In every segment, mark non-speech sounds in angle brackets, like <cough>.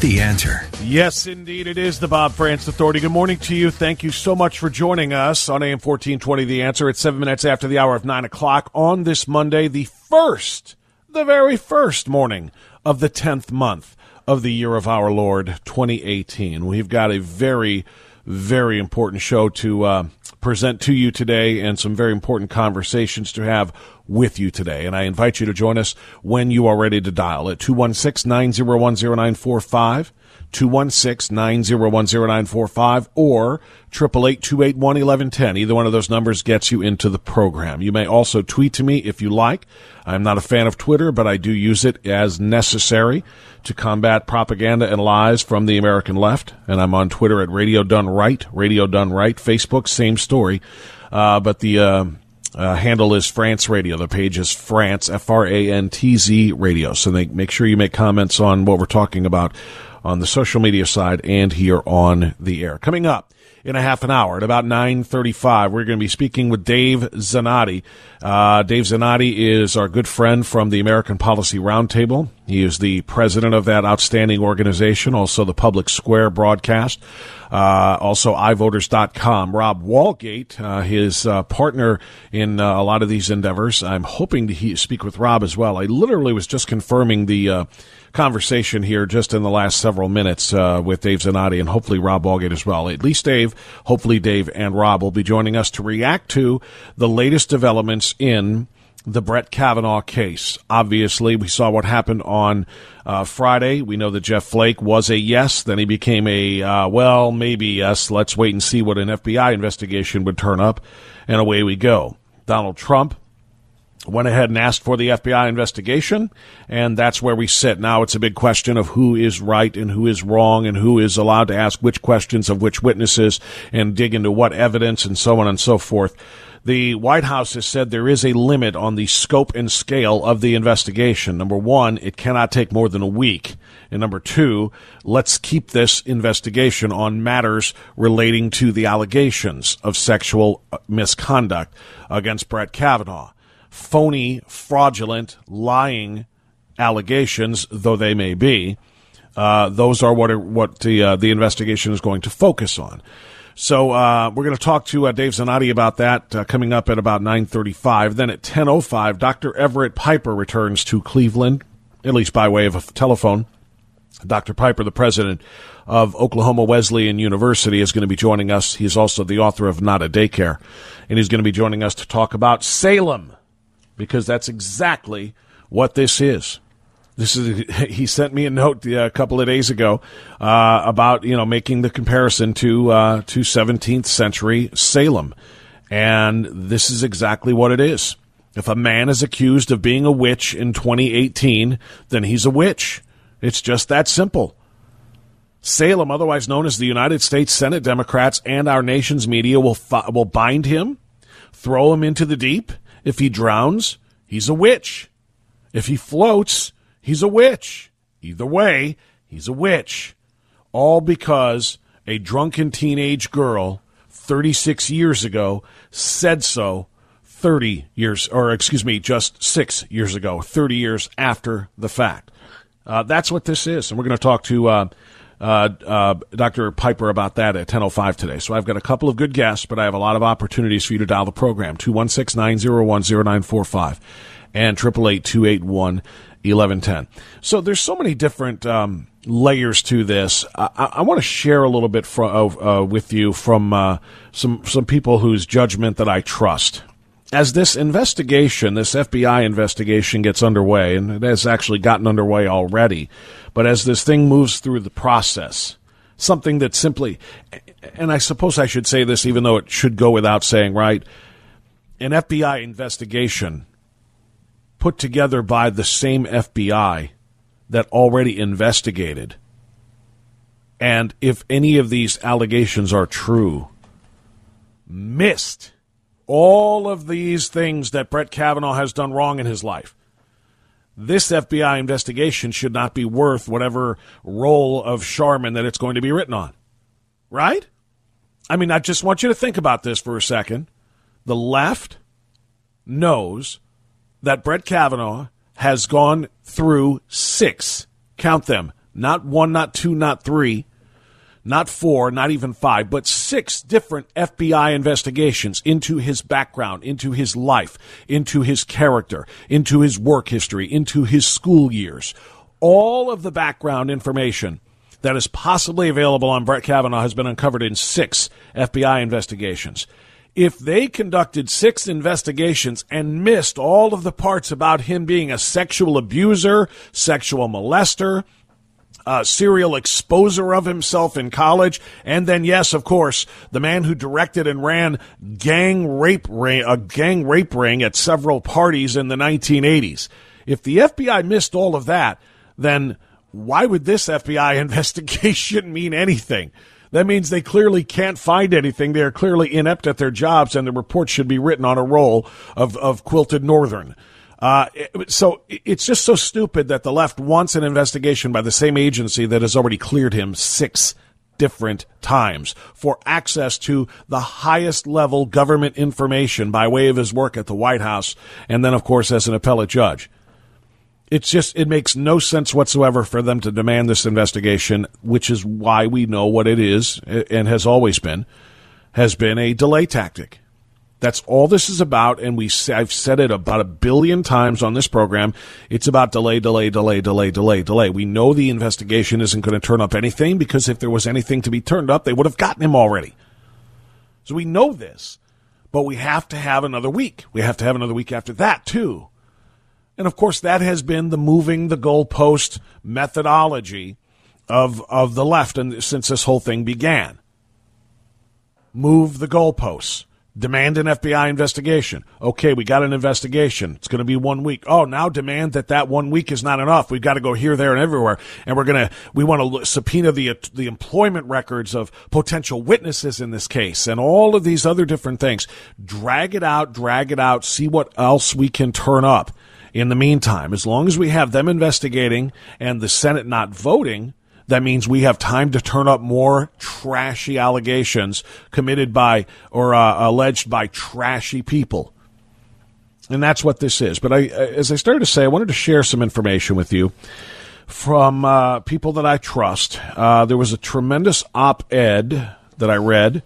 The answer. Yes, indeed, it is the Bob Frantz Authority. Good morning to you. Thank you so much for joining us on AM 1420. The answer. It's seven minutes after the hour of nine o'clock on this Monday, the first, the very first morning of the 10th month of the year of our Lord 2018. We've got a very, very important show to uh, present to you today and some very important conversations to have with you today. And I invite you to join us when you are ready to dial at 216 901 0945. 216-901-0945 or 888-281-1110. Either one of those numbers gets you into the program. You may also tweet to me if you like. I'm not a fan of Twitter, but I do use it as necessary to combat propaganda and lies from the American left. And I'm on Twitter at Radio Done Right, Radio Done Right. Facebook, same story. Uh, but the, uh, uh, handle is Frantz Radio. The page is Frantz, F R A N T Z Radio. So they, make sure you make comments on what we're talking about on the social media side and here on the air. Coming up in a half an hour at about 9.35, we're going to be speaking with Dave Zanotti. Uh, Dave Zanotti is our good friend from the American Policy Roundtable. He is the president of that outstanding organization, also the Public Square broadcast. Uh, also, iVoters.com. Rob Walgate, uh, his uh, partner in uh, a lot of these endeavors. I'm hoping to he- speak with Rob as well. I literally was just confirming the uh, conversation here just in the last several minutes uh, with Dave Zanotti and hopefully Rob Walgate as well. At least Dave, hopefully Dave and Rob will be joining us to react to the latest developments in the Brett Kavanaugh case. Obviously, we saw what happened on uh, Friday. We know that Jeff Flake was a yes, then he became a, uh, well, maybe yes. Let's wait and see what an FBI investigation would turn up, and away we go. Donald Trump went ahead and asked for the FBI investigation, and that's where we sit. Now it's a big question of who is right and who is wrong and who is allowed to ask which questions of which witnesses and dig into what evidence and so on and so forth. The White House has said there is a limit on the scope and scale of the investigation. Number one, it cannot take more than a week. And number two, let's keep this investigation on matters relating to the allegations of sexual misconduct against Brett Kavanaugh. Phony, fraudulent, lying allegations, though they may be, uh, those are what are, what the uh, the investigation is going to focus on. So uh, we're going to talk to uh, Dave Zanotti about that uh, coming up at about 9:35. Then at 10:05, Dr. Everett Piper returns to Cleveland, at least by way of a telephone. Dr. Piper, the president of Oklahoma Wesleyan University, is going to be joining us. He's also the author of Not a Daycare, and he's going to be joining us to talk about Salem, because that's exactly what this is. This is <laughs> he sent me a note uh, a couple of days ago uh, about you know making the comparison to uh, to 17th century Salem, And this is exactly what it is. If a man is accused of being a witch in 2018, then he's a witch. It's just that simple. Salem, otherwise known as the United States Senate Democrats and our nation's media, will, fi- will bind him, throw him into the deep. If he drowns, he's a witch. If he floats, he's a witch. Either way, he's a witch. All because a drunken teenage girl 36 years ago said so 30 years, or excuse me, just six years ago, 30 years after the fact. Uh, that's what this is. And we're going to talk to uh, Dr. Piper about that at 10.05 today. So I've got a couple of good guests, but I have a lot of opportunities for you to dial the program. 216-901-0945 and 888-281-1110. So there's so many different um, layers to this. I, I want to share a little bit uh, with you from uh, some, some people whose judgment that I trust as this investigation, this FBI investigation gets underway, and it has actually gotten underway already, but as this thing moves through the process, something that simply, and I suppose I should say this even though it should go without saying, right? An FBI investigation put together by the same FBI that already investigated. And if any of these allegations are true, missed all of these things that Brett Kavanaugh has done wrong in his life. This FBI investigation should not be worth whatever role of Charmin that it's going to be written on. Right? I mean, I just want you to think about this for a second. The left knows that Brett Kavanaugh has gone through six, count them, not one, not two, not three, not four, not even five, but six different FBI investigations into his background, into his life, into his character, into his work history, into his school years. All of the background information that is possibly available on Brett Kavanaugh has been uncovered in six FBI investigations. If they conducted six investigations and missed all of the parts about him being a sexual abuser, sexual molester, uh, serial exposer of himself in college, and then yes, of course, the man who directed and ran gang rape ring, a gang rape ring at several parties in the 1980s. If the FBI missed all of that, then why would this FBI <laughs> investigation mean anything? That means they clearly can't find anything. They are clearly inept at their jobs, and the report should be written on a roll of, of quilted northern. Uh, so it's just so stupid that the left wants an investigation by the same agency that has already cleared him six different times for access to the highest level government information by way of his work at the White House and then, of course, as an appellate judge. It's just, it makes no sense whatsoever for them to demand this investigation, which is why we know what it is and has always been, has been a delay tactic. That's all this is about, and we I've said it about a billion times on this program. It's about delay, delay, delay, delay, delay, delay. We know the investigation isn't going to turn up anything because if there was anything to be turned up, they would have gotten him already. So we know this, but we have to have another week. We have to have another week after that too. And of course, that has been the moving the goalpost methodology of of the left, and since this whole thing began, move the goalposts Demand an FBI investigation. Okay, we got an investigation. It's going to be one week. Oh, now demand that that one week is not enough. We've got to go here, there, and everywhere. And we're going to, we want to subpoena the, the employment records of potential witnesses in this case and all of these other different things. Drag it out, drag it out, see what else we can turn up. In the meantime, as long as we have them investigating and the Senate not voting, that means we have time to turn up more trashy allegations committed by or uh, alleged by trashy people. And that's what this is. But I, as I started to say, I wanted to share some information with you from uh, people that I trust. Uh, there was a tremendous op ed that I read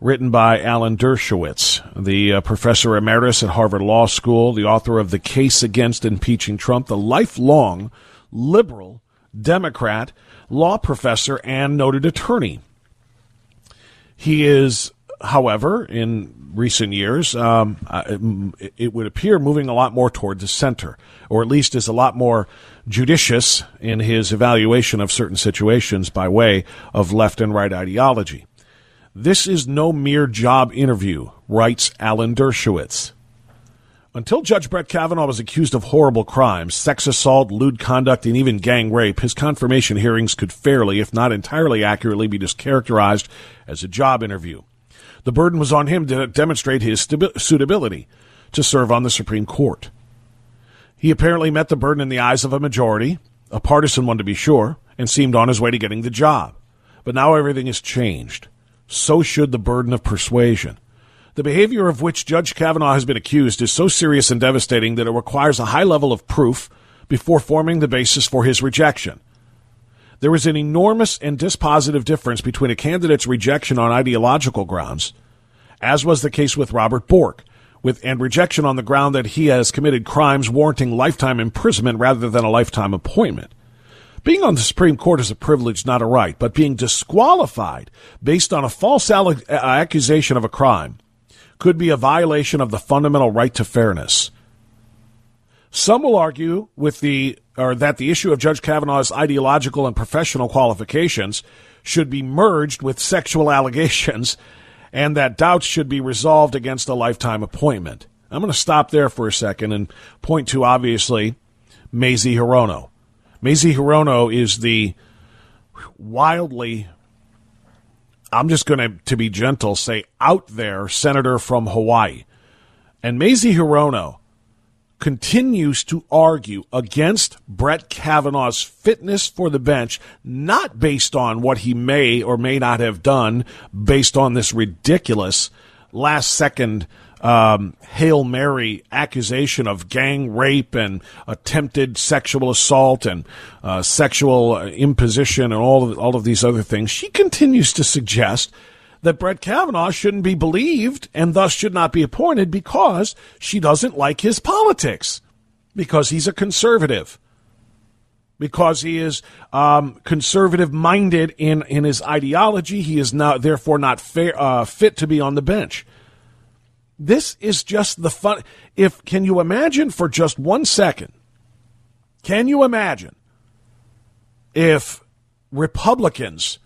written by Alan Dershowitz, the uh, professor emeritus at Harvard Law School, the author of The Case Against Impeaching Trump, the lifelong liberal Democrat law professor and noted attorney. He is, however, in recent years, um, it would appear moving a lot more toward the center, or at least is a lot more judicious in his evaluation of certain situations by way of left and right ideology. This is no mere job interview writes Alan Dershowitz. Until Judge Brett Kavanaugh was accused of horrible crimes, sex assault, lewd conduct, and even gang rape, his confirmation hearings could fairly, if not entirely accurately, be characterized as a job interview. The burden was on him to demonstrate his suitability to serve on the Supreme Court. He apparently met the burden in the eyes of a majority, a partisan one to be sure, and seemed on his way to getting the job. But now everything has changed. So should the burden of persuasion. The behavior of which Judge Kavanaugh has been accused is so serious and devastating that it requires a high level of proof before forming the basis for his rejection. There is an enormous and dispositive difference between a candidate's rejection on ideological grounds, as was the case with Robert Bork, with and rejection on the ground that he has committed crimes warranting lifetime imprisonment rather than a lifetime appointment. Being on the Supreme Court is a privilege, not a right, but being disqualified based on a false uh, accusation of a crime could be a violation of the fundamental right to fairness. Some will argue with the or that the issue of Judge Kavanaugh's ideological and professional qualifications should be merged with sexual <laughs> allegations and that doubts should be resolved against a lifetime appointment. I'm going to stop there for a second and point to obviously Mazie Hirono. Mazie Hirono is the wildly I'm just going to, to be gentle, say out there senator from Hawaii. And Mazie Hirono continues to argue against Brett Kavanaugh's fitness for the bench, not based on what he may or may not have done, based on this ridiculous last second um, Hail Mary accusation of gang rape and attempted sexual assault and uh, sexual imposition and all of, all of these other things, she continues to suggest that Brett Kavanaugh shouldn't be believed and thus should not be appointed because she doesn't like his politics, because he's a conservative because he is um, conservative minded in, in his ideology. He is not therefore not fair, uh, fit to be on the bench. This is just the fun. If can you imagine for just one second? Can you imagine if Republicans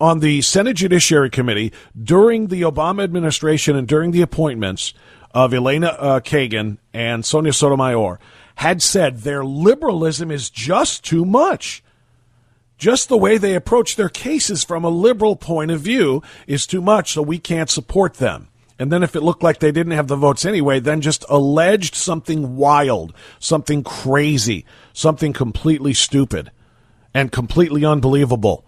on the Senate Judiciary Committee during the Obama administration and during the appointments of Elena uh, Kagan and Sonia Sotomayor had said their liberalism is just too much? Just the way they approach their cases from a liberal point of view is too much, so we can't support them. And then if it looked like they didn't have the votes anyway, then just alleged something wild, something crazy, something completely stupid and completely unbelievable.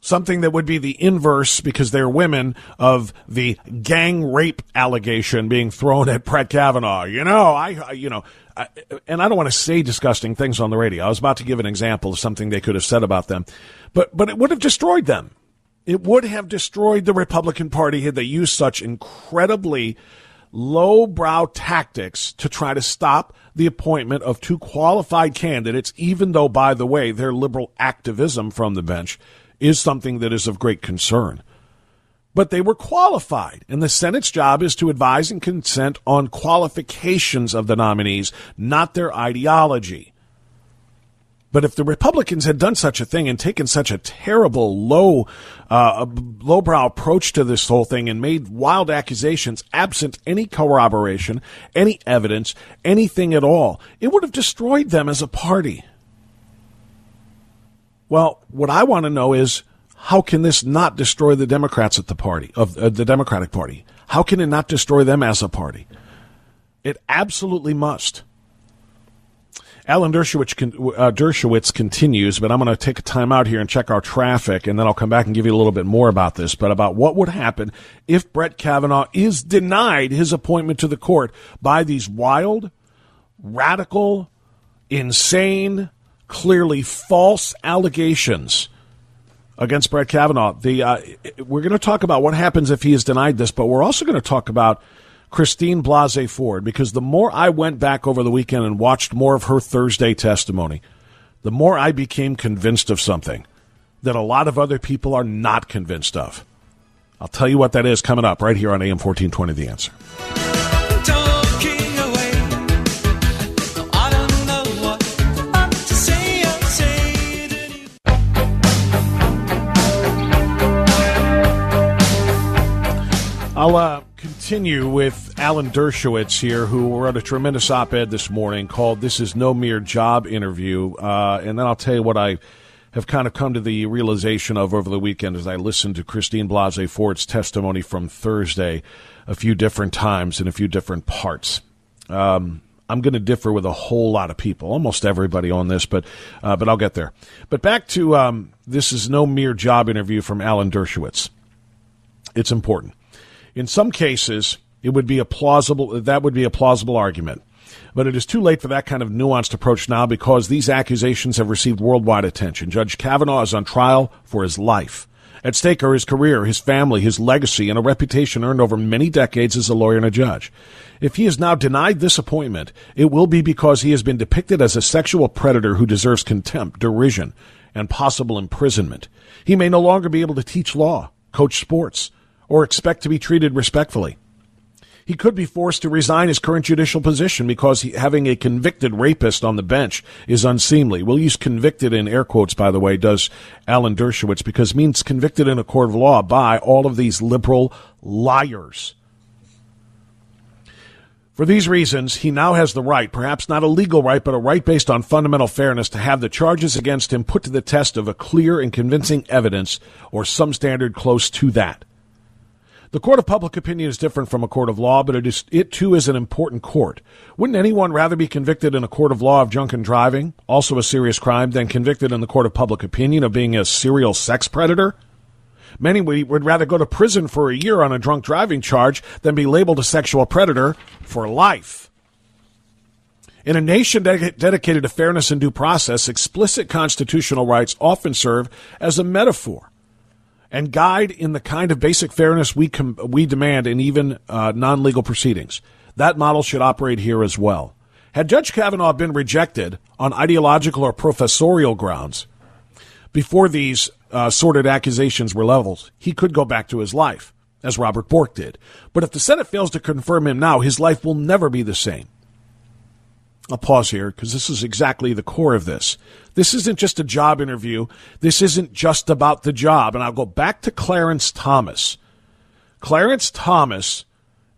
Something that would be the inverse because they're women of the gang rape allegation being thrown at Brett Kavanaugh. You know, I, you know, I, and I don't want to say disgusting things on the radio. I was about to give an example of something they could have said about them, but, but it would have destroyed them. It would have destroyed the Republican Party had they used such incredibly lowbrow tactics to try to stop the appointment of two qualified candidates, even though, by the way, their liberal activism from the bench is something that is of great concern. But they were qualified, and the Senate's job is to advise and consent on qualifications of the nominees, not their ideology. But if the Republicans had done such a thing and taken such a terrible, low, uh, lowbrow approach to this whole thing and made wild accusations absent any corroboration, any evidence, anything at all, it would have destroyed them as a party. Well, what I want to know is how can this not destroy the Democrats at the party of uh, the Democratic Party? How can it not destroy them as a party? It absolutely must. Alan Dershowitz, uh, Dershowitz continues, but I'm going to take a time out here and check our traffic, and then I'll come back and give you a little bit more about this, but about what would happen if Brett Kavanaugh is denied his appointment to the court by these wild, radical, insane, clearly false allegations against Brett Kavanaugh. The uh, we're going to talk about what happens if he is denied this, but we're also going to talk about Christine Blasey Ford because the more I went back over the weekend and watched more of her Thursday testimony, the more I became convinced of something that a lot of other people are not convinced of. I'll tell you what that is coming up right here on AM 1420 The Answer. I'll uh, continue with Alan Dershowitz here, who wrote a tremendous op ed this morning called This Is No Mere Job Interview. Uh, and then I'll tell you what I have kind of come to the realization of over the weekend as I listened to Christine Blasey Ford's testimony from Thursday a few different times in a few different parts. Um, I'm going to differ with a whole lot of people, almost everybody on this, but uh, but I'll get there. But back to um, this is no mere job interview from Alan Dershowitz. It's important. In some cases, it would be a plausible that would be a plausible argument. But it is too late for that kind of nuanced approach now because these accusations have received worldwide attention. Judge Kavanaugh is on trial for his life. At stake are his career, his family, his legacy, and a reputation earned over many decades as a lawyer and a judge. If he is now denied this appointment, it will be because he has been depicted as a sexual predator who deserves contempt, derision, and possible imprisonment. He may no longer be able to teach law, coach sports, or expect to be treated respectfully. He could be forced to resign his current judicial position because he, having a convicted rapist on the bench is unseemly. We'll use convicted in air quotes, by the way, does Alan Dershowitz, because means convicted in a court of law by all of these liberal liars. For these reasons, he now has the right, perhaps not a legal right, but a right based on fundamental fairness, to have the charges against him put to the test of a clear and convincing evidence or some standard close to that. The court of public opinion is different from a court of law, but it, is, it too is an important court. Wouldn't anyone rather be convicted in a court of law of drunken driving, also a serious crime, than convicted in the court of public opinion of being a serial sex predator? Many would rather go to prison for a year on a drunk driving charge than be labeled a sexual predator for life. In a nation dedicated to fairness and due process, explicit constitutional rights often serve as a metaphor and guide in the kind of basic fairness we com- we demand in even uh, non-legal proceedings. That model should operate here as well. Had Judge Kavanaugh been rejected on ideological or professorial grounds before these uh, sordid accusations were leveled, he could go back to his life, as Robert Bork did. But if the Senate fails to confirm him now, his life will never be the same. I'll pause here because this is exactly the core of this. This isn't just a job interview. This isn't just about the job. And I'll go back to Clarence Thomas. Clarence Thomas,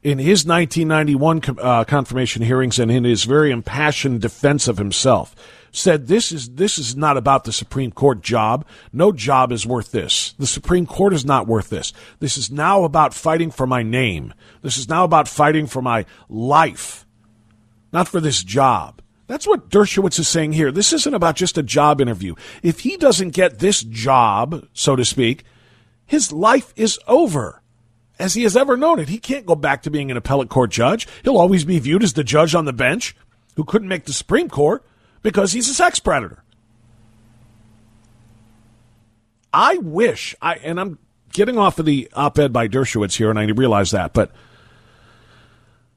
in his 1991 uh, confirmation hearings and in his very impassioned defense of himself, said this is this is not about the Supreme Court job. No job is worth this. The Supreme Court is not worth this. This is now about fighting for my name. This is now about fighting for my life not for this job. That's what Dershowitz is saying here. This isn't about just a job interview. If he doesn't get this job, so to speak, his life is over as he has ever known it. He can't go back to being an appellate court judge. He'll always be viewed as the judge on the bench who couldn't make the Supreme Court because he's a sex predator. I wish I and I'm getting off of the op-ed by Dershowitz here, and I realize that, but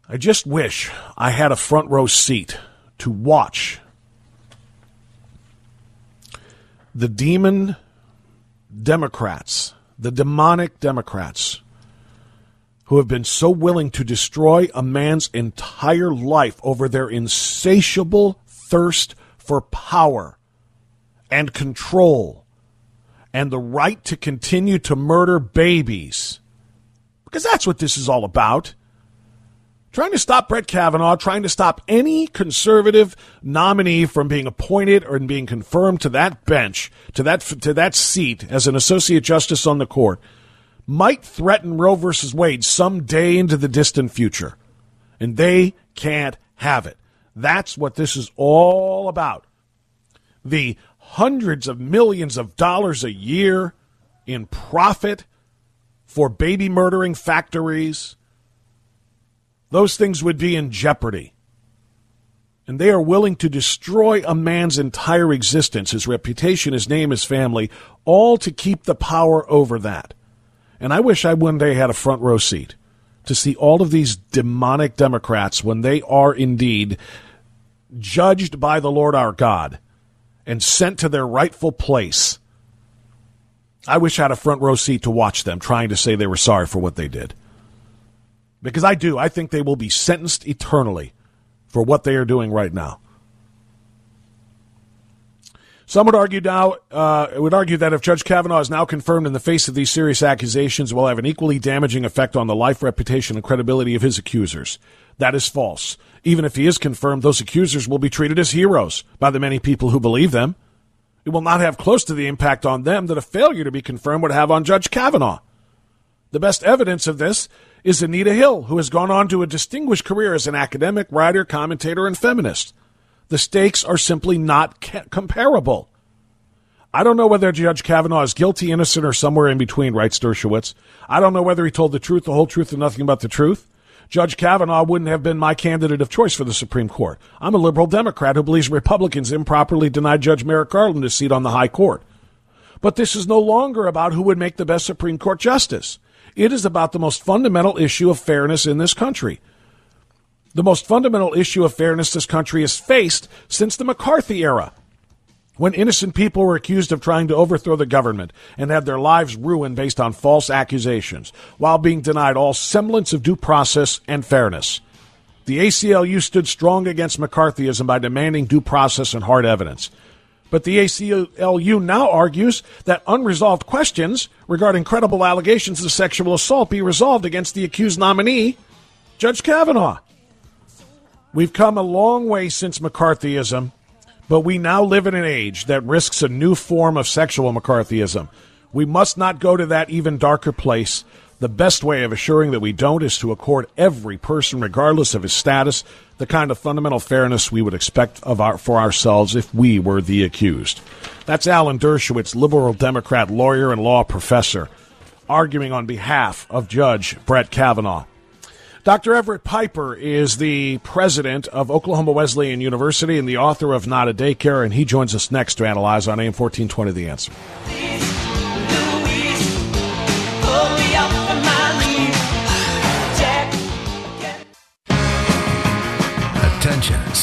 I just wish I had a front row seat to watch the demon Democrats, the demonic Democrats, who have been so willing to destroy a man's entire life over their insatiable thirst for power and control and the right to continue to murder babies. Because that's what this is all about trying to stop Brett Kavanaugh, trying to stop any conservative nominee from being appointed or being confirmed to that bench, to that to that seat as an associate justice on the court, might threaten Roe versus Wade some day into the distant future. And they can't have it. That's what this is all about. The hundreds of millions of dollars a year in profit for baby murdering factories those things would be in jeopardy. And they are willing to destroy a man's entire existence, his reputation, his name, his family, all to keep the power over that. And I wish I one day had a front row seat to see all of these demonic Democrats when they are indeed judged by the Lord our God and sent to their rightful place. I wish I had a front row seat to watch them trying to say they were sorry for what they did. Because I do. I think they will be sentenced eternally for what they are doing right now. Some would argue now uh, would argue that if Judge Kavanaugh is now confirmed in the face of these serious accusations, will have an equally damaging effect on the life, reputation, and credibility of his accusers. That is false. Even if he is confirmed, those accusers will be treated as heroes by the many people who believe them. It will not have close to the impact on them that a failure to be confirmed would have on Judge Kavanaugh. The best evidence of this is Anita Hill, who has gone on to a distinguished career as an academic, writer, commentator, and feminist. The stakes are simply not ca- comparable. I don't know whether Judge Kavanaugh is guilty, innocent, or somewhere in between, writes Dershowitz. I don't know whether he told the truth, the whole truth, and nothing but the truth. Judge Kavanaugh wouldn't have been my candidate of choice for the Supreme Court. I'm a liberal Democrat who believes Republicans improperly denied Judge Merrick Garland a seat on the High Court. But this is no longer about who would make the best Supreme Court justice. It is about the most fundamental issue of fairness in this country. The most fundamental issue of fairness this country has faced since the McCarthy era when innocent people were accused of trying to overthrow the government and had their lives ruined based on false accusations, while being denied all semblance of due process and fairness. The ACLU stood strong against McCarthyism by demanding due process and hard evidence. But the ACLU now argues that unresolved questions regarding credible allegations of sexual assault be resolved against the accused nominee, Judge Kavanaugh. We've come a long way since McCarthyism but we now live in an age that risks a new form of sexual McCarthyism. We must not go to that even darker place. The best way of assuring that we don't is to accord every person, regardless of his status, the kind of fundamental fairness we would expect of our, for ourselves if we were the accused. That's Alan Dershowitz, liberal Democrat lawyer and law professor, arguing on behalf of Judge Brett Kavanaugh. Dr. Everett Piper is the president of Oklahoma Wesleyan University and the author of Not a Daycare, and he joins us next to analyze on AM 1420 The Answer.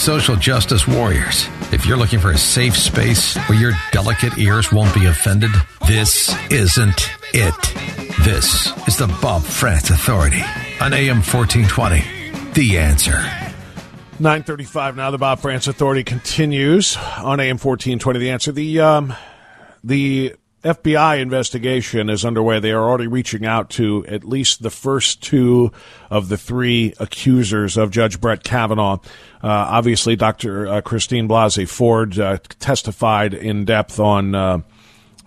Social justice warriors. If you're looking for a safe space where your delicate ears won't be offended, this isn't it. This is the Bob Frantz Authority on AM 1420. The answer. 935 now. The Bob Frantz Authority continues on AM 1420. The answer. The, um, the FBI investigation is underway. They are already reaching out to at least the first two of the three accusers of Judge Brett Kavanaugh. Uh, obviously, Dr. Uh, Christine Blasey Ford uh, testified in depth on uh,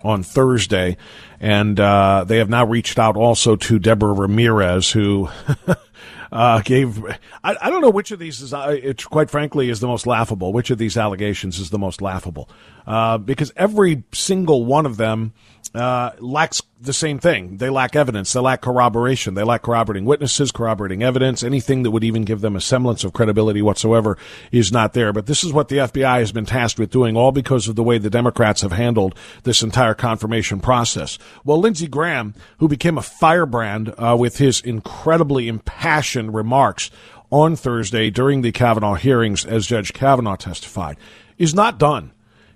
on Thursday, and uh, they have now reached out also to Deborah Ramirez, who <laughs> uh, gave. I, I, don't know which of these is. Uh, it quite frankly is the most laughable. Which of these allegations is the most laughable? Uh, because every single one of them uh, lacks the same thing. They lack evidence. They lack corroboration. They lack corroborating witnesses, corroborating evidence. Anything that would even give them a semblance of credibility whatsoever is not there. But this is what the FBI has been tasked with doing, all because of the way the Democrats have handled this entire confirmation process. Well, Lindsey Graham, who became a firebrand uh, with his incredibly impassioned remarks on Thursday during the Kavanaugh hearings as Judge Kavanaugh testified, is not done.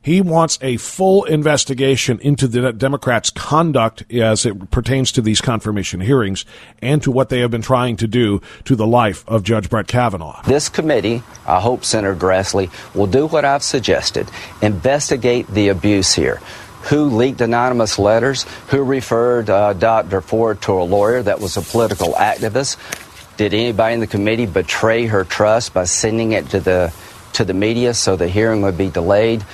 He wants a full investigation into the Democrats' conduct as it pertains to these confirmation hearings and to what they have been trying to do to the life of Judge Brett Kavanaugh. This committee, I hope Senator Grassley, will do what I've suggested investigate the abuse here who leaked anonymous letters, who referred uh, Dr. Ford to a lawyer that was a political activist. Did anybody in the committee betray her trust by sending it to the to the media so the hearing would be delayed?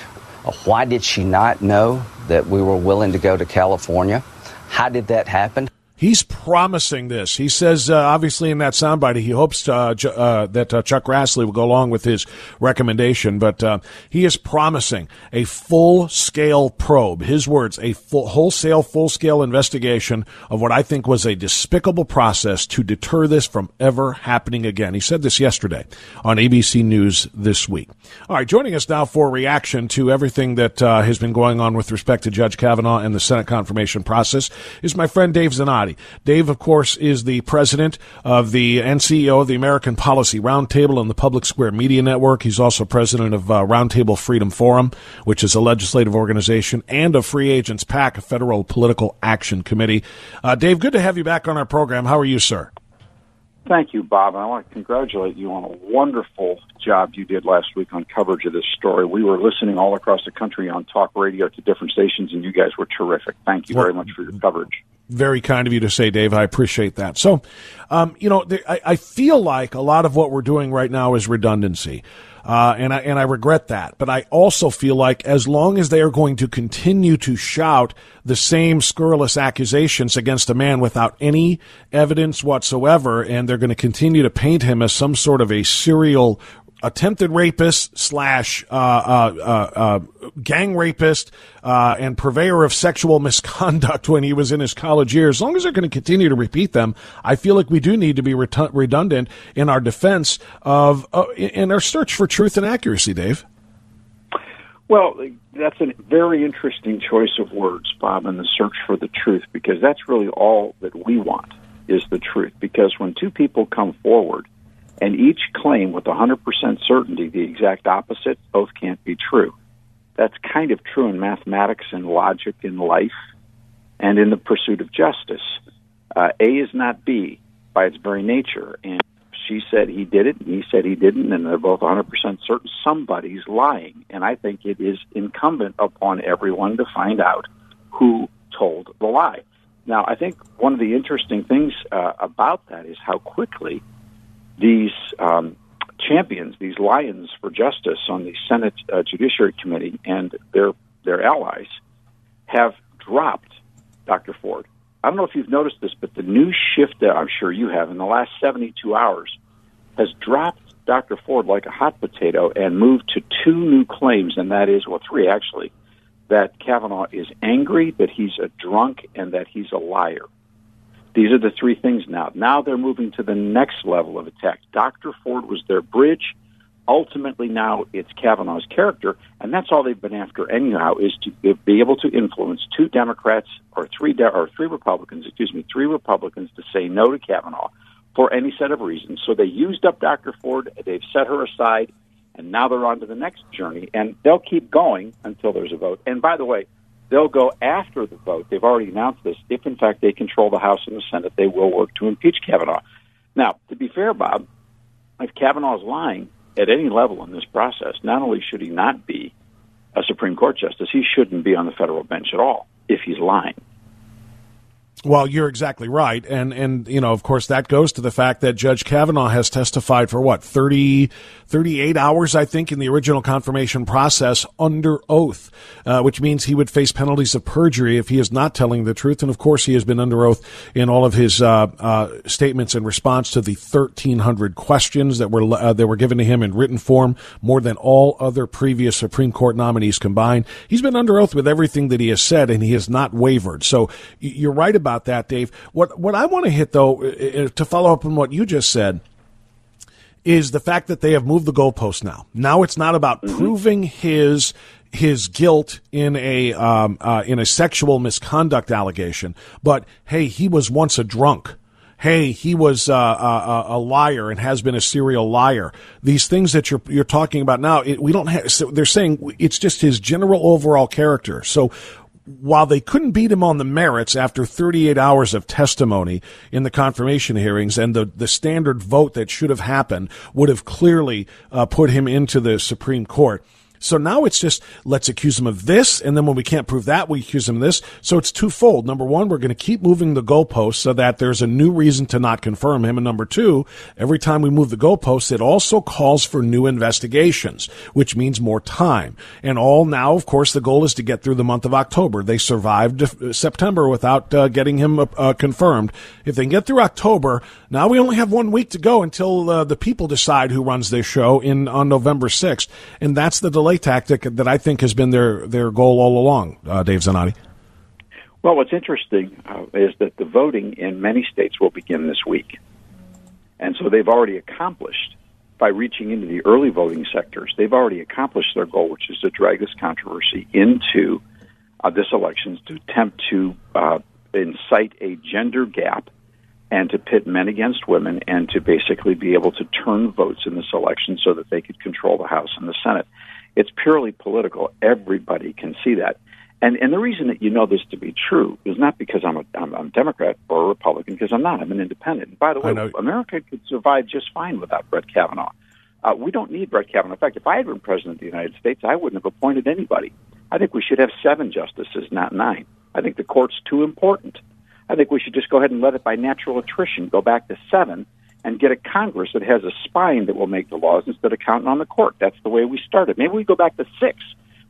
Uh, why did she not know that we were willing to go to California? How did that happen? He's promising this. He says, uh, obviously, in that soundbite, he hopes uh, uh, that uh, Chuck Grassley will go along with his recommendation, but uh, he is promising a full scale probe. His words, a full, wholesale, full scale investigation of what I think was a despicable process to deter this from ever happening again. He said this yesterday on ABC News this week. All right, joining us now for reaction to everything that uh, has been going on with respect to Judge Kavanaugh and the Senate confirmation process is my friend Dave Zanotti. Dave, of course, is the president of the and CEO of the American Policy Roundtable and the Public Square Media Network. He's also president of uh, Roundtable Freedom Forum, which is a legislative organization, and of Free Agents PAC, a federal political action committee. Uh, Dave, good to have you back on our program. How are you, sir? Thank you, Bob. And I want to congratulate you on a wonderful job you did last week on coverage of this story. We were listening all across the country on talk radio to different stations, and you guys were terrific. Thank you very much for your coverage. Very kind of you to say, Dave. I appreciate that. So, um, you know, I, I feel like a lot of what we're doing right now is redundancy. Uh, and I and I regret that. But I also feel like as long as they are going to continue to shout the same scurrilous accusations against a man without any evidence whatsoever, and they're going to continue to paint him as some sort of a serial attempted rapist slash uh, uh, uh, uh gang rapist uh, and purveyor of sexual <laughs> misconduct when he was in his college years, as long as they're going to continue to repeat them, I feel like we do need to be redundant in our defense of in our search for truth and accuracy, Dave. Well, that's a very interesting choice of words, Bob, in the search for the truth, because that's really all that we want is the truth. Because when two people come forward and each claim with 100% certainty the exact opposite, both can't be true. That's kind of true in mathematics and logic in life and in the pursuit of justice. Uh, a is not B by its very nature. And she said he did it, and he said he didn't, and they're both 100% certain somebody's lying. And I think it is incumbent upon everyone to find out who told the lie. Now, I think one of the interesting things uh, about that is how quickly these um, champions, these lions for justice on the Senate uh, Judiciary Committee and their their allies, have dropped Dr. Ford. I don't know if you've noticed this, but the new shift that I'm sure you have in the last 72 hours has dropped Dr. Ford like a hot potato and moved to two new claims, and that is, well, three actually, that Kavanaugh is angry, that he's a drunk, and that he's a liar. These are the three things now. Now they're moving to the next level of attack. Dr. Ford was their bridge. Ultimately, now it's Kavanaugh's character, and that's all they've been after anyhow is to be able to influence two Democrats or three de- or three Republicans, excuse me, three Republicans to say no to Kavanaugh for any set of reasons. So they used up Dr. Ford, they've set her aside, and now they're on to the next journey, and they'll keep going until there's a vote. And by the way, they'll go after the vote. They've already announced this. If, in fact, they control the House and the Senate, they will work to impeach Kavanaugh. Now, to be fair, Bob, if Kavanaugh is lying at any level in this process, not only should he not be a Supreme Court justice, he shouldn't be on the federal bench at all if he's lying. Well, you're exactly right. And, and, you know, of course, that goes to the fact that Judge Kavanaugh has testified for what, 30, 38 hours, I think, in the original confirmation process under oath, uh, which means he would face penalties of perjury if he is not telling the truth. And of course, he has been under oath in all of his, uh, uh, statements in response to the 1300 questions that were, uh, that were given to him in written form, more than all other previous Supreme Court nominees combined. He's been under oath with everything that he has said and he has not wavered. So you're right about about that, Dave. What what I want to hit though, to follow up on what you just said, is the fact that they have moved the goalpost now. Now it's not about mm-hmm. proving his his guilt in a um, uh, in a sexual misconduct allegation, but hey, he was once a drunk. Hey, he was uh, a, a, liar and has been a serial liar. These things that you're you're talking about now, it, we don't have. So they're saying it's just his general overall character. So while they couldn't beat him on the merits after 38 hours of testimony in the confirmation hearings and the, the standard vote that should have happened would have clearly uh, put him into the Supreme Court, so now it's just let's accuse him of this, and then when we can't prove that, we accuse him of this. So it's twofold. Number one, we're going to keep moving the goalposts so that there's a new reason to not confirm him. And number two, every time we move the goalposts, it also calls for new investigations, which means more time. And all now, of course, the goal is to get through the month of October. They survived September without uh, getting him uh, confirmed. If they can get through October, now we only have one week to go until uh, the people decide who runs this show in on November 6th. And that's the delay tactic that I think has been their, their goal all along, uh, Dave Zanotti. Well, what's interesting uh, is that the voting in many states will begin this week. And so they've already accomplished, by reaching into the early voting sectors, they've already accomplished their goal, which is to drag this controversy into uh, this election to attempt to uh, incite a gender gap and to pit men against women and to basically be able to turn votes in this election so that they could control the House and the Senate. It's purely political. Everybody can see that. And and the reason that you know this to be true is not because I'm a I'm, I'm a Democrat or a Republican, because I'm not. I'm an independent. And by the way, America could survive just fine without Brett Kavanaugh. Uh, we don't need Brett Kavanaugh. In fact, if I had been president of the United States, I wouldn't have appointed anybody. I think we should have seven justices, not nine. I think the court's too important. I think we should just go ahead and let it by natural attrition go back to seven and get a Congress that has a spine that will make the laws instead of counting on the court. That's the way we started. Maybe we go back to six,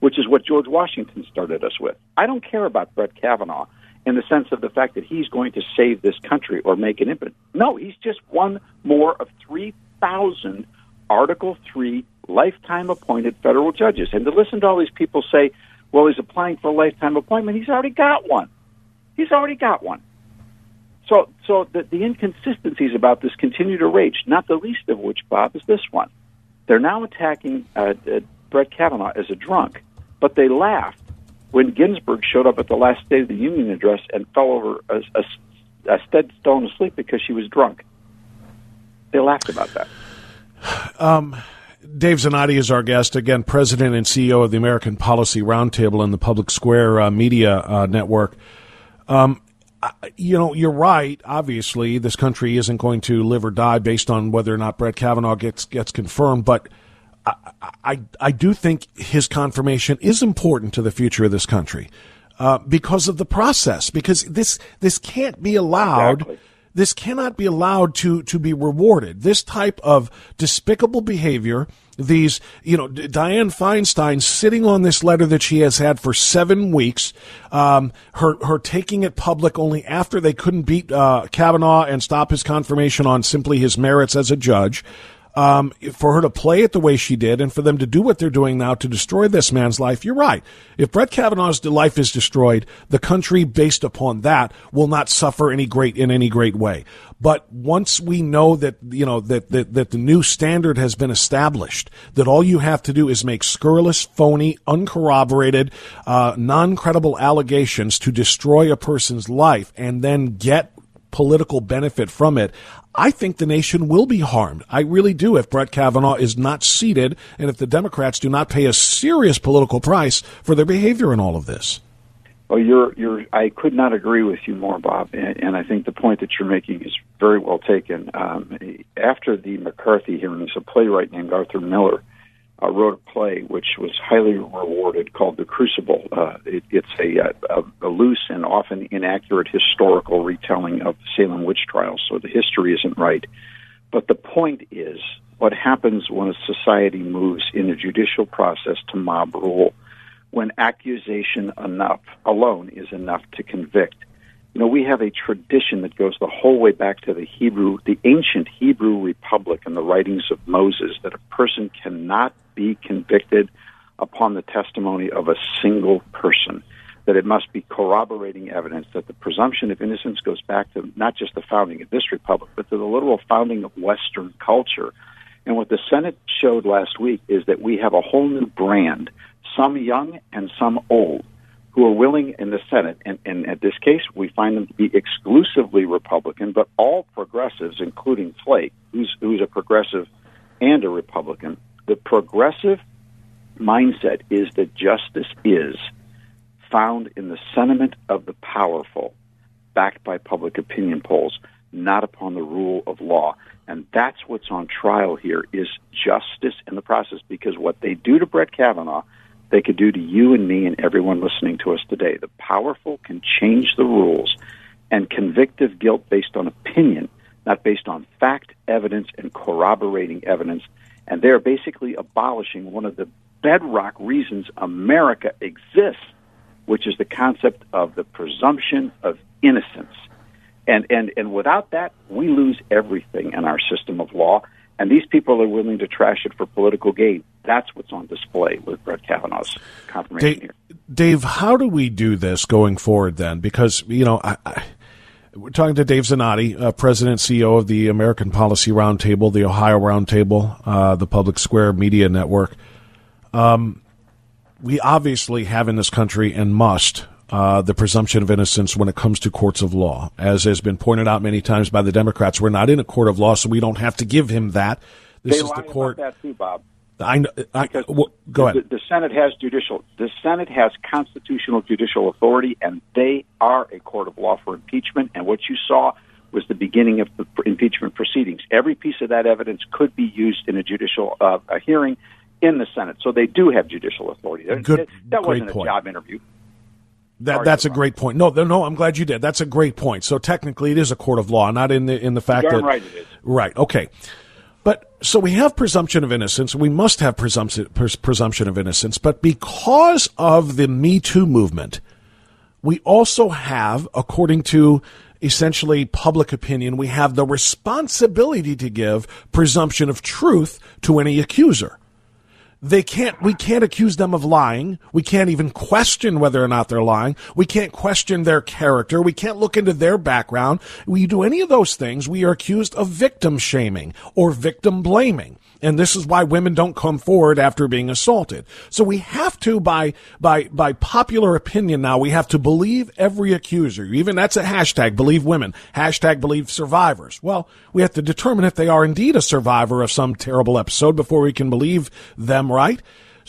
which is what George Washington started us with. I don't care about Brett Kavanaugh in the sense of the fact that he's going to save this country or make an impact. No, he's just one more of 3,000 Article 3 lifetime appointed federal judges. And to listen to all these people say, well, he's applying for a lifetime appointment, he's already got one. He's already got one. So, so the, the inconsistencies about this continue to rage, not the least of which, Bob, is this one. They're now attacking uh, uh, Brett Kavanaugh as a drunk, but they laughed when Ginsburg showed up at the last State of the Union address and fell over a, a, a dead stone asleep because she was drunk. They laughed about that. Um, Dave Zanotti is our guest. Again, president and CEO of the American Policy Roundtable and the Public Square uh, Media uh, Network. Um, you know, you're right. Obviously, this country isn't going to live or die based on whether or not Brett Kavanaugh gets gets confirmed. But I, I, I do think his confirmation is important to the future of this country uh, because of the process. Because this this can't be allowed. Exactly this cannot be allowed to, to be rewarded. This type of despicable behavior, these, you know, Dianne Feinstein sitting on this letter that she has had for seven weeks, um, her, her taking it public only after they couldn't beat, uh, Kavanaugh and stop his confirmation on simply his merits as a judge um, for her to play it the way she did and for them to do what they're doing now to destroy this man's life, you're right. If Brett Kavanaugh's life is destroyed, the country based upon that will not suffer any great in any great way. But once we know that you know that, that that the new standard has been established, that all you have to do is make scurrilous, phony, uncorroborated, uh, non-credible allegations to destroy a person's life, and then get political benefit from it, I think the nation will be harmed. I really do if Brett Kavanaugh is not seated and if the Democrats do not pay a serious political price for their behavior in all of this. Well, you're, you're, I could not agree with you more, Bob, and, and I think the point that you're making is very well taken. Um, after the McCarthy hearings, a playwright named Arthur Miller uh, wrote a play which was highly rewarded called The Crucible. Uh, it, it's a, a, a, loose and often inaccurate historical retelling of the Salem witch trials, so the history isn't right. But the point is what happens when a society moves in the judicial process to mob rule, when accusation enough alone is enough to convict. You know, we have a tradition that goes the whole way back to the Hebrew, the ancient Hebrew Republic and the writings of Moses that a person cannot be convicted upon the testimony of a single person, that it must be corroborating evidence, that the presumption of innocence goes back to not just the founding of this republic, but to the literal founding of Western culture. And what the Senate showed last week is that we have a whole new brand, some young and some old, who are willing in the Senate, and, and in this case, we find them to be exclusively Republican, but all progressives, including Flake, who's, who's a progressive and a Republican, the progressive mindset is that justice is found in the sentiment of the powerful, backed by public opinion polls, not upon the rule of law. And that's what's on trial here is justice in the process because what they do to Brett Kavanaugh, they could do to you and me and everyone listening to us today. The powerful can change the rules and convict of guilt based on opinion, not based on fact, evidence, and corroborating evidence and they're basically abolishing one of the bedrock reasons America exists, which is the concept of the presumption of innocence. And, and, and without that, we lose everything in our system of law. And these people are willing to trash it for political gain. That's what's on display with Brett Kavanaugh's confirmation Dave, here. Dave, how do we do this going forward then? Because, you know, I, I we're talking to Dave Zanotti, uh, President CEO of the American Policy Roundtable, the Ohio Roundtable, uh, the Public Square Media Network. Um, we obviously have in this country and must uh, the presumption of innocence when it comes to courts of law. As has been pointed out many times by the Democrats, we're not in a court of law, so we don't have to give him that. This they is the court. that too, Bob. I, I well, go ahead. The, the, Senate has judicial. The Senate has constitutional judicial authority, and they are a court of law for impeachment. And what you saw was the beginning of the impeachment proceedings. Every piece of that evidence could be used in a judicial uh, a hearing in the Senate, so they do have judicial authority. Good, that wasn't point. a job interview. That, that's a great point. No, no, I'm glad you did. That's a great point. So technically, it is a court of law, not in the in the fact that right it is. Right. Okay. But so we have presumption of innocence. We must have presumption presumption of innocence. But because of the Me Too movement, we also have, according to essentially public opinion, we have the responsibility to give presumption of truth to any accuser they can't we can't accuse them of lying. We can't even question whether or not they're lying. We can't question their character. We can't look into their background. We do any of those things? We are accused of victim shaming or victim blaming and this is why women don't come forward after being assaulted. So we have to, by by by popular opinion now, we have to believe every accuser. Even that's a hashtag, believe women. Hashtag believe survivors. Well, we have to determine if they are indeed a survivor of some terrible episode before we can believe them, right?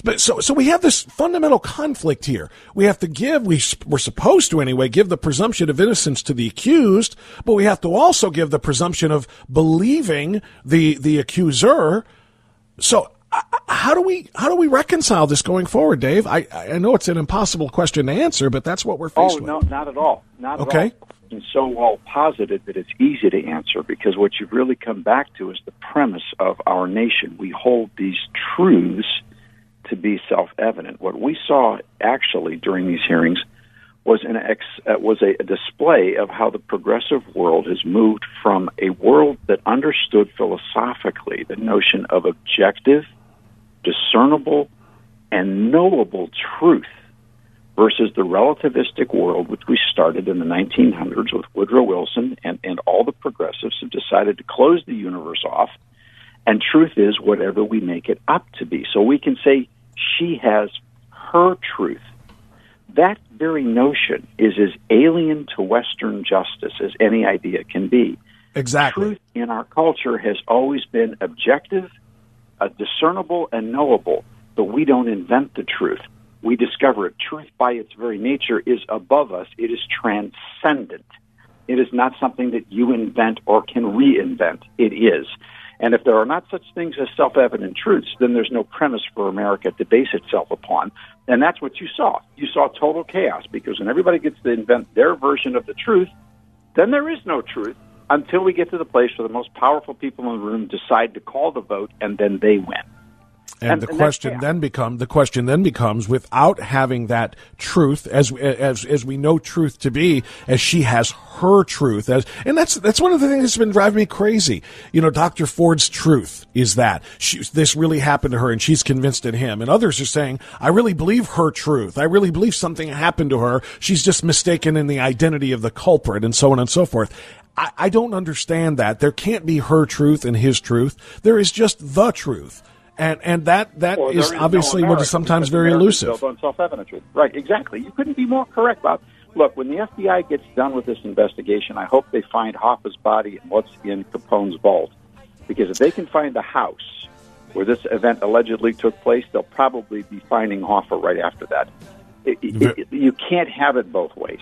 But so, so we have this fundamental conflict here. We have to give, we, we're supposed to anyway, give the presumption of innocence to the accused, but we have to also give the presumption of believing the, the accuser so how do we how do we reconcile this going forward, Dave? I I know it's an impossible question to answer, but that's what we're oh, faced oh, with. no, not at all. Not okay. at all. And so well posited that it's easy to answer because what you've really come back to is the premise of our nation. We hold these truths to be self-evident. What we saw actually during these hearings was an ex, uh, was a, a display of how the progressive world has moved from a world that understood philosophically the notion of objective, discernible, and knowable truth versus the relativistic world which we started in the 1900s with Woodrow Wilson and, and all the progressives have decided to close the universe off and truth is whatever we make it up to be. So we can say she has her truth that very notion is as alien to Western justice as any idea can be. Exactly. Truth in our culture has always been objective, uh, discernible, and knowable, but we don't invent the truth. We discover it. Truth, by its very nature, is above us, it is transcendent. It is not something that you invent or can reinvent. It is. And if there are not such things as self evident truths, then there's no premise for America to base itself upon. And that's what you saw. You saw total chaos because when everybody gets to invent their version of the truth, then there is no truth until we get to the place where the most powerful people in the room decide to call the vote and then they win. And, and the and question then become the question then becomes without having that truth as as as we know truth to be as she has her truth as and that's that's one of the things that's been driving me crazy. You know, Dr. Ford's truth is that she, this really happened to her and she's convinced in him. And others are saying, I really believe her truth. I really believe something happened to her. She's just mistaken in the identity of the culprit and so on and so forth. I, I don't understand that. There can't be her truth and his truth. There is just the truth and and that that is, is obviously no what is sometimes very elusive. On self-evident right? Exactly. You couldn't be more correct, Bob. Look, when the FBI gets done with this investigation, I hope they find Hoffa's body and what's in Capone's vault, because if they can find the house where this event allegedly took place, they'll probably be finding Hoffa right after that. It, it, it, you can't have it both ways.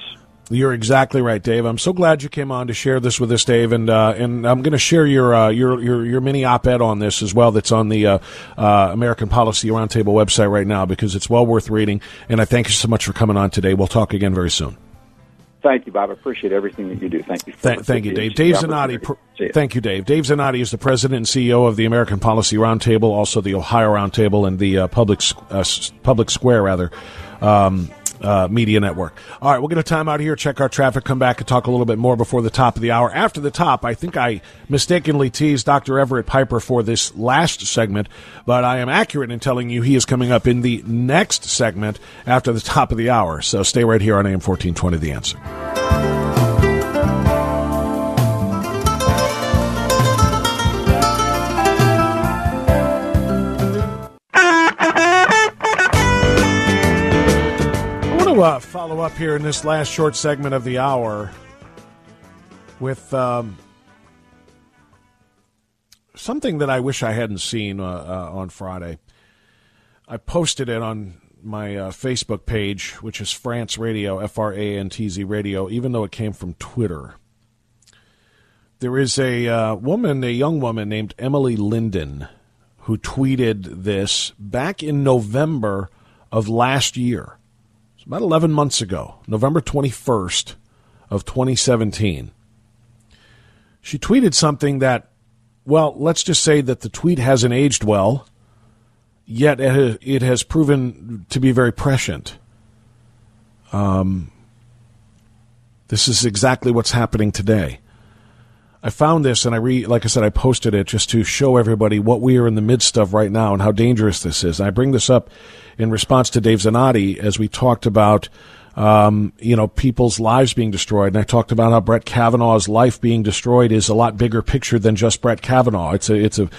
You're exactly right, Dave. I'm so glad you came on to share this with us, Dave, and uh, and I'm going to share your uh, your your your mini op-ed on this as well. That's on the uh, uh, American Policy Roundtable website right now because it's well worth reading. And I thank you so much for coming on today. We'll talk again very soon. Thank you, Bob. I appreciate everything that you do. Thank you. Th- thank you, Dave. Dave Zanotti. Pr- thank you, Dave. Dave Zanotti is the president and CEO of the American Policy Roundtable, also the Ohio Roundtable, and the uh, Public uh, Public Square rather. Um, uh, media network. All right, we're going to time out here, check our traffic, come back and talk a little bit more before the top of the hour. After the top, I think I mistakenly teased Dr. Everett Piper for this last segment, but I am accurate in telling you he is coming up in the next segment after the top of the hour. So stay right here on AM 1420, The Answer. Up here in this last short segment of the hour with um, something that I wish I hadn't seen uh, uh, on Friday. I posted it on my uh, Facebook page, which is Frantz Radio, F R A N T Z Radio, even though it came from Twitter. There is a uh, woman, a young woman named Emily Lindin, who tweeted this back in November of last year. About 11 months ago, November 21st of 2017. She tweeted something that, well, let's just say that the tweet hasn't aged well yet it has proven to be very prescient. Um, this is exactly what's happening today. I found this and I re like I said I posted it just to show everybody what we are in the midst of right now and how dangerous this is. I bring this up in response to Dave Zanotti as we talked about um, you know people's lives being destroyed and I talked about how Brett Kavanaugh's life being destroyed is a lot bigger picture than just Brett Kavanaugh. It's a it's a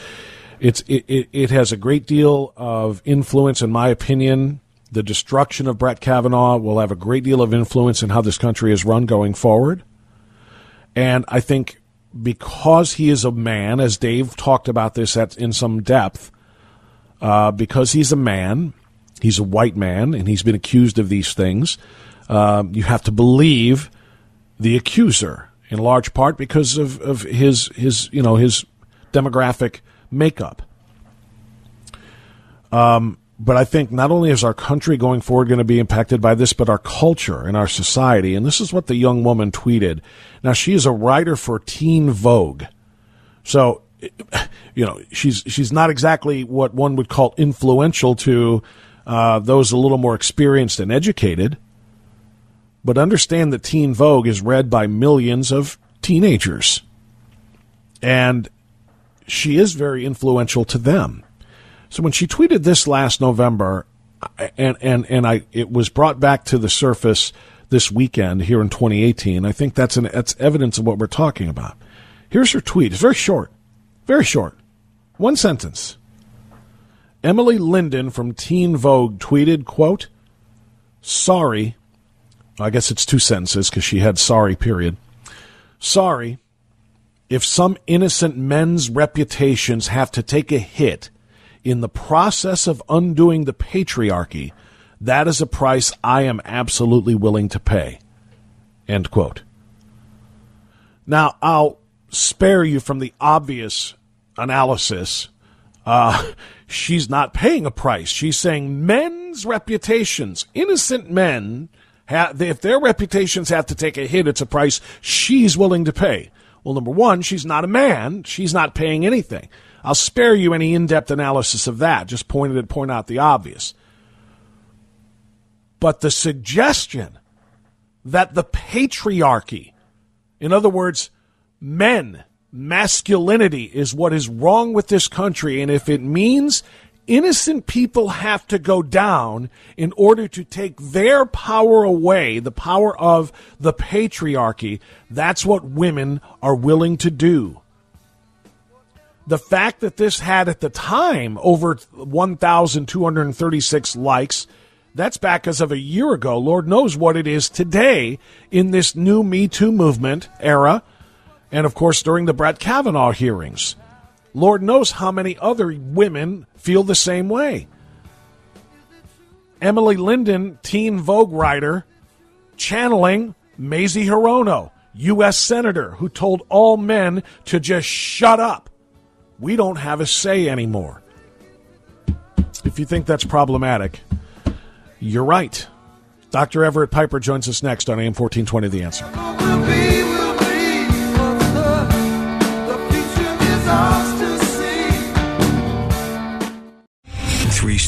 it's it, it, it has a great deal of influence, in my opinion. The destruction of Brett Kavanaugh will have a great deal of influence in how this country is run going forward. And I think because he is a man, as Dave talked about this at, in some depth, uh, because he's a man, he's a white man, and he's been accused of these things, uh, you have to believe the accuser in large part because of, of his his you know his demographic makeup. Um, but I think not only is our country going forward going to be impacted by this, but our culture and our society. And this is what the young woman tweeted. Now she is a writer for Teen Vogue, so you know she's she's not exactly what one would call influential to uh, those a little more experienced and educated. But understand that Teen Vogue is read by millions of teenagers, and she is very influential to them. So when she tweeted this last November, and and and I it was brought back to the surface this weekend here in 2018. I think that's an that's evidence of what we're talking about. Here's her tweet. It's very short, very short, one sentence. Emily Lindin from Teen Vogue tweeted, "quote Sorry, I guess it's two sentences because she had sorry period. Sorry, if some innocent men's reputations have to take a hit in the process of undoing the patriarchy, that is a price I am absolutely willing to pay. End quote. Now, I'll spare you from the obvious analysis. Uh, she's not paying a price. She's saying men's reputations, innocent men, if their reputations have to take a hit, it's a price she's willing to pay. Well, number one, she's not a man. She's not paying anything. I'll spare you any in-depth analysis of that. Just pointed to point out the obvious. But the suggestion that the patriarchy, in other words, men, masculinity is what is wrong with this country, and if it means innocent people have to go down in order to take their power away, the power of the patriarchy. That's what women are willing to do. The fact that this had at the time over 1,236 likes, that's back as of a year ago. Lord knows what it is today in this new Me Too movement era. And of course, during the Brett Kavanaugh hearings. Lord knows how many other women feel the same way. Emily Lindin, teen Vogue writer, channeling Mazie Hirono, U.S. Senator, who told all men to just shut up. We don't have a say anymore. If you think that's problematic, you're right. Dr. Everett Piper joins us next on AM 1420 The Answer.